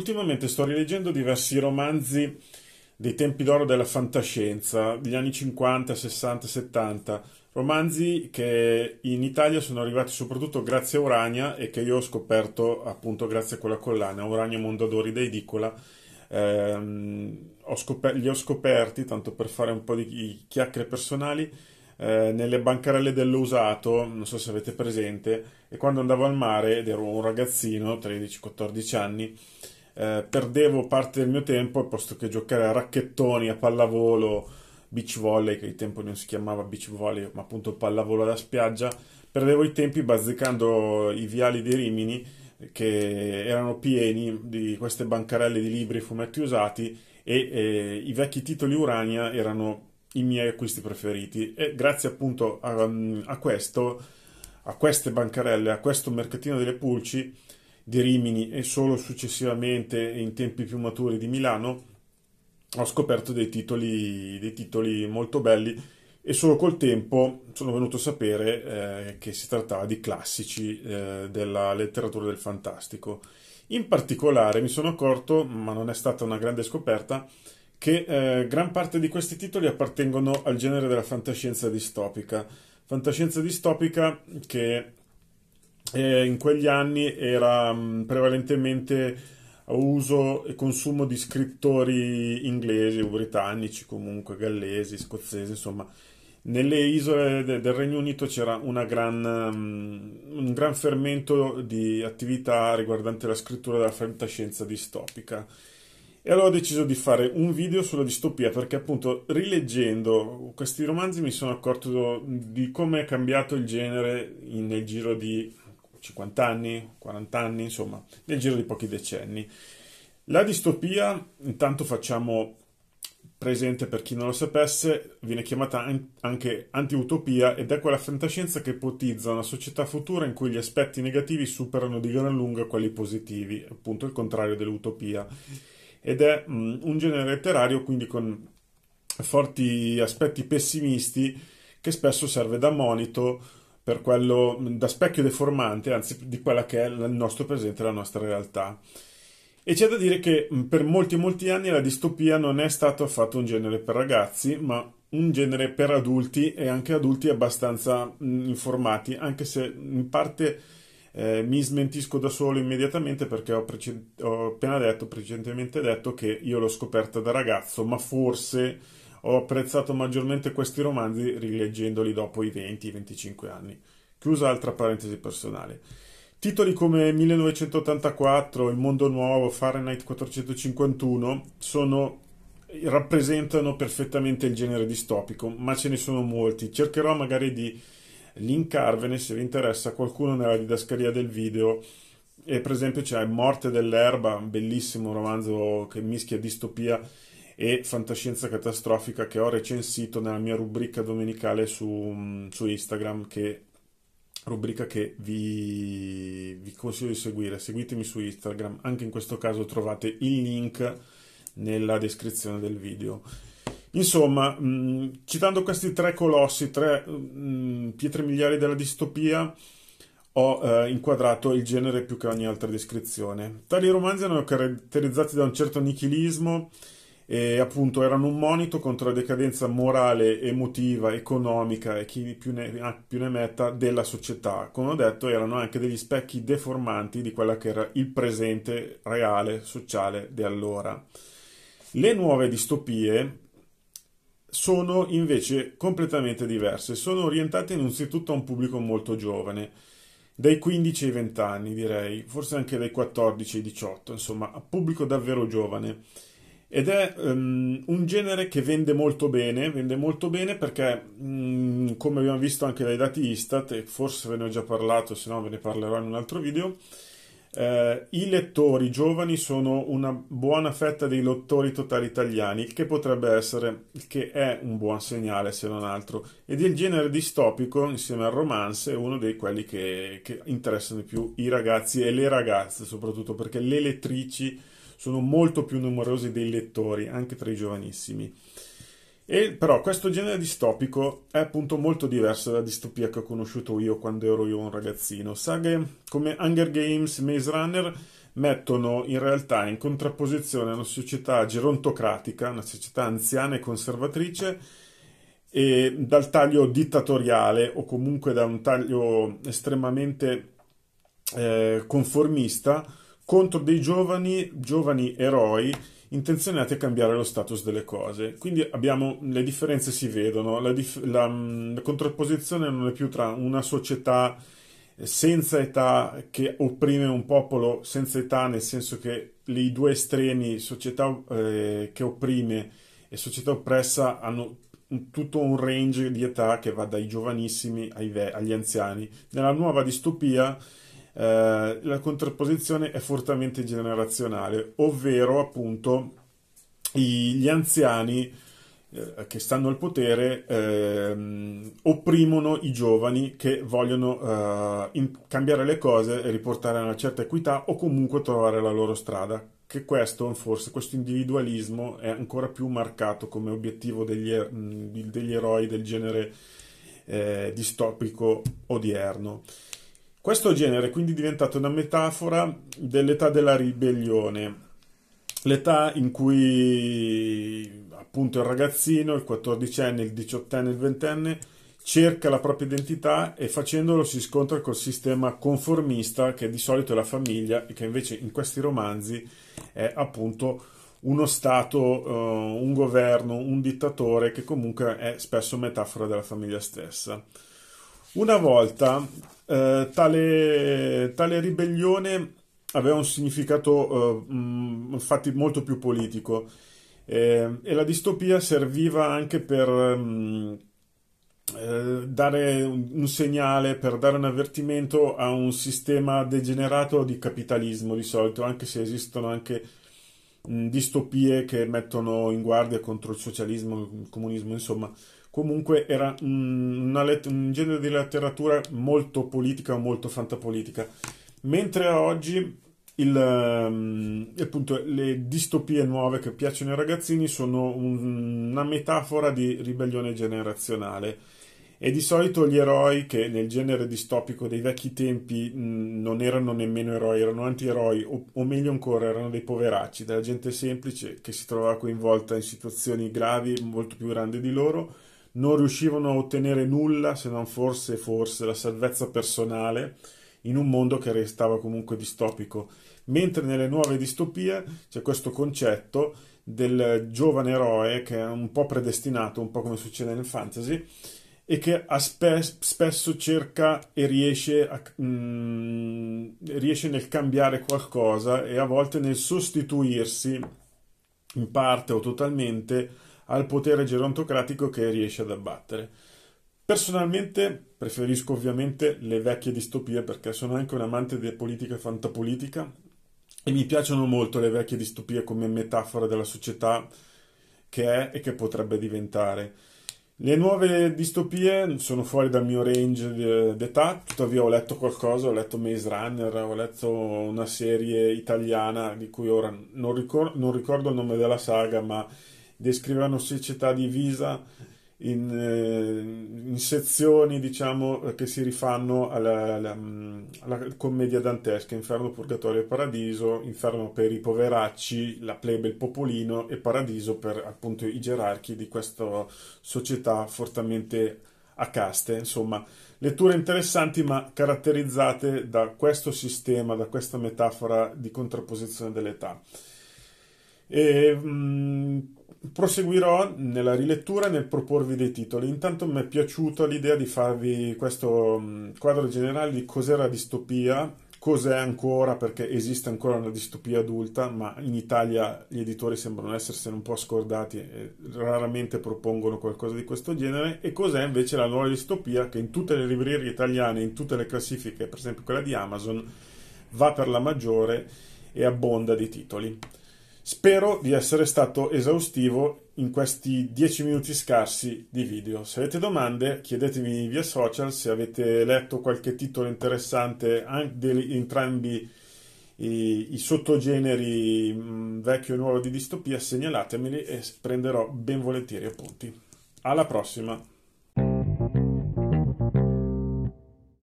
ultimamente sto rileggendo diversi romanzi dei tempi d'oro della fantascienza, degli anni 50, 60, 70, romanzi che in Italia sono arrivati soprattutto grazie a Urania e che io ho scoperto appunto grazie a quella collana, Urania Mondadori da Edicola. Eh, ho scoper- li ho scoperti, tanto per fare un po' di chiacchiere personali, eh, nelle bancarelle dell'usato, non so se avete presente, e quando andavo al mare ed ero un ragazzino, 13-14 anni, eh, perdevo parte del mio tempo, posto che giocare a racchettoni, a pallavolo, beach volley, che ai tempo non si chiamava beach volley, ma appunto pallavolo da spiaggia, perdevo i tempi bazzicando i viali di Rimini, che erano pieni di queste bancarelle di libri e fumetti usati, e eh, i vecchi titoli Urania erano i miei acquisti preferiti. E grazie appunto a, a questo a queste bancarelle, a questo mercatino delle pulci di Rimini e solo successivamente in tempi più maturi di Milano ho scoperto dei titoli, dei titoli molto belli e solo col tempo sono venuto a sapere eh, che si trattava di classici eh, della letteratura del fantastico. In particolare mi sono accorto, ma non è stata una grande scoperta, che eh, gran parte di questi titoli appartengono al genere della fantascienza distopica. Fantascienza distopica che eh, in quegli anni era mh, mm, prevalentemente uso e consumo di scrittori inglesi o britannici, comunque gallesi, scozzesi, insomma. Nelle isole de- del Regno Unito c'era gran, um, un gran fermento di attività riguardante la scrittura della fantascienza distopica e allora ho deciso di fare un video sulla distopia perché appunto rileggendo questi romanzi mi sono accorto di come è cambiato il genere nel giro di 50 anni, 40 anni, insomma, nel giro di pochi decenni. La distopia, intanto facciamo presente per chi non lo sapesse, viene chiamata anche anti-utopia ed è quella fantascienza che ipotizza una società futura in cui gli aspetti negativi superano di gran lunga quelli positivi, appunto il contrario dell'utopia ed è mh, un genere letterario quindi con forti aspetti pessimisti che spesso serve da monito per quello da specchio deformante, anzi di quella che è il nostro presente, la nostra realtà. E c'è da dire che per molti molti anni la distopia non è stato affatto un genere per ragazzi, ma un genere per adulti e anche adulti abbastanza informati, anche se in parte eh, mi smentisco da solo immediatamente perché ho, prece- ho, appena detto, precedentemente detto, che io l'ho scoperta da ragazzo, ma forse ho apprezzato maggiormente questi romanzi rileggendoli dopo i 20-25 anni. Chiusa altra parentesi personale. Titoli come 1984, Il mondo nuovo, Fahrenheit 451 sono, rappresentano perfettamente il genere distopico, ma ce ne sono molti. Cercherò magari di linkarvene se vi interessa qualcuno nella didascalia del video. E per esempio c'è Morte dell'erba, un bellissimo romanzo che mischia distopia e fantascienza catastrofica che ho recensito nella mia rubrica domenicale su, su Instagram, che rubrica che vi, vi, consiglio di seguire. Seguitemi su Instagram, anche in questo caso trovate il link nella descrizione del video. Insomma, mh, mm, citando questi tre colossi, tre mh, mm, pietre miliari della distopia, ho eh, inquadrato il genere più che ogni altra descrizione. Tali romanzi erano caratterizzati da un certo nichilismo e appunto erano un monito contro la decadenza morale, emotiva, economica e chi più ne, più ne metta della società. Come ho detto, erano anche degli specchi deformanti di quella che era il presente reale, sociale di allora. Le nuove distopie sono invece completamente diverse, sono orientate innanzitutto a un pubblico molto giovane, dai 15 ai 20 anni direi, forse anche dai 14 ai 18, insomma, a pubblico davvero giovane. Ed è um, un genere che vende molto bene, vende molto bene perché, um, come abbiamo visto anche dai dati Istat, e forse ve ne ho già parlato, se no ve ne parlerò in un altro video, eh, I lettori giovani sono una buona fetta dei lettori totali italiani, il che potrebbe essere, che è un buon segnale se non altro, ed il genere distopico insieme al romance è uno dei quelli che, che interessano di più i ragazzi e le ragazze soprattutto perché le lettrici sono molto più numerose dei lettori anche tra i giovanissimi. E però questo genere distopico è appunto molto diverso dalla distopia che ho conosciuto io quando ero io un ragazzino. Saghe come Hunger Games, Maze Runner mettono in realtà in contrapposizione una società gerontocratica, una società anziana e conservatrice, e dal taglio dittatoriale o comunque da un taglio estremamente eh, conformista contro dei giovani, giovani eroi intenzionati a cambiare lo status delle cose. Quindi abbiamo le differenze si vedono, la, dif- la, la contrapposizione non è più tra una società senza età che opprime un popolo senza età, nel senso che i due estremi, società eh, che opprime e società oppressa, hanno tutto un range di età che va dai giovanissimi ve- agli anziani. Nella nuova distopia eh, la contrapposizione è fortemente generazionale, ovvero appunto gli anziani eh, che stanno al potere eh, opprimono i giovani che vogliono eh, in, cambiare le cose e riportare a una certa equità o comunque trovare la loro strada. Che questo, forse, questo individualismo è ancora più marcato come obiettivo degli, er-, degli eroi del genere eh, distopico odierno. Questo genere è quindi diventato una metafora dell'età della ribellione, l'età in cui appunto il ragazzino, il 14enne, il 18enne, il 20enne cerca la propria identità e facendolo si scontra col sistema conformista che di solito è la famiglia e che invece in questi romanzi è appunto uno Stato, uh, un governo, un dittatore che comunque è spesso metafora della famiglia stessa. Una volta uh, tale, tale ribellione aveva un significato uh, infatti molto più politico eh, e la distopia serviva anche per um, eh, dare un, un, segnale, per dare un avvertimento a un sistema degenerato di capitalismo di solito, anche se esistono anche mh, distopie che mettono in guardia contro il socialismo, il comunismo, insomma. Comunque era let- un genere di letteratura molto politica molto fantapolitica. Mentre oggi il, um, appunto, le distopie nuove che piacciono ai ragazzini sono un, una metafora di ribellione generazionale e di solito gli eroi che nel genere distopico dei vecchi tempi mh, non erano nemmeno eroi, erano antieroi o, o meglio ancora erano dei poveracci, della gente semplice che si trovava coinvolta in situazioni gravi molto più grandi di loro, non riuscivano a ottenere nulla se non forse forse la salvezza personale in un mondo che restava comunque distopico. Mentre nelle nuove distopie c'è questo concetto del giovane eroe che è un po' predestinato, un po' come succede nel fantasy, e che spe- spesso cerca e riesce, a, mm, riesce nel cambiare qualcosa e a volte nel sostituirsi in parte o totalmente al potere gerontocratico che riesce ad abbattere. Personalmente preferisco ovviamente le vecchie distopie perché sono anche un amante di politica e fantapolitica e mi piacciono molto le vecchie distopie come metafora della società che è e che potrebbe diventare. Le nuove distopie sono fuori dal mio range d'età, tuttavia ho letto qualcosa, ho letto Maze Runner, ho letto una serie italiana di cui ora non, ricor- non ricordo il nome della saga, ma descrive una società divisa in, eh, in, sezioni diciamo che si rifanno alla, alla, alla, commedia dantesca Inferno, Purgatorio e Paradiso Inferno per i poveracci, la plebe, il popolino e Paradiso per appunto i gerarchi di questa società fortemente a caste. Insomma letture interessanti ma caratterizzate da questo sistema da questa metafora di contrapposizione dell'età. E, mh, proseguirò nella rilettura e nel proporvi dei titoli. Intanto mi è piaciuta l'idea di farvi questo mm, quadro generale di cos'era distopia, cos'è ancora, perché esiste ancora una distopia adulta, ma in Italia gli editori sembrano essersene un po' scordati e raramente propongono qualcosa di questo genere, e cos'è invece la nuova distopia che in tutte le librerie italiane, in tutte le classifiche, per esempio quella di Amazon, va per la maggiore e abbonda di titoli. Spero di essere stato esaustivo in questi 10 minuti scarsi di video. Se avete domande chiedetemi via social, se avete letto qualche titolo interessante di entrambi i, i sottogeneri mh, mm, vecchio e nuovo di distopia, segnalatemeli e prenderò ben volentieri appunti. Alla prossima!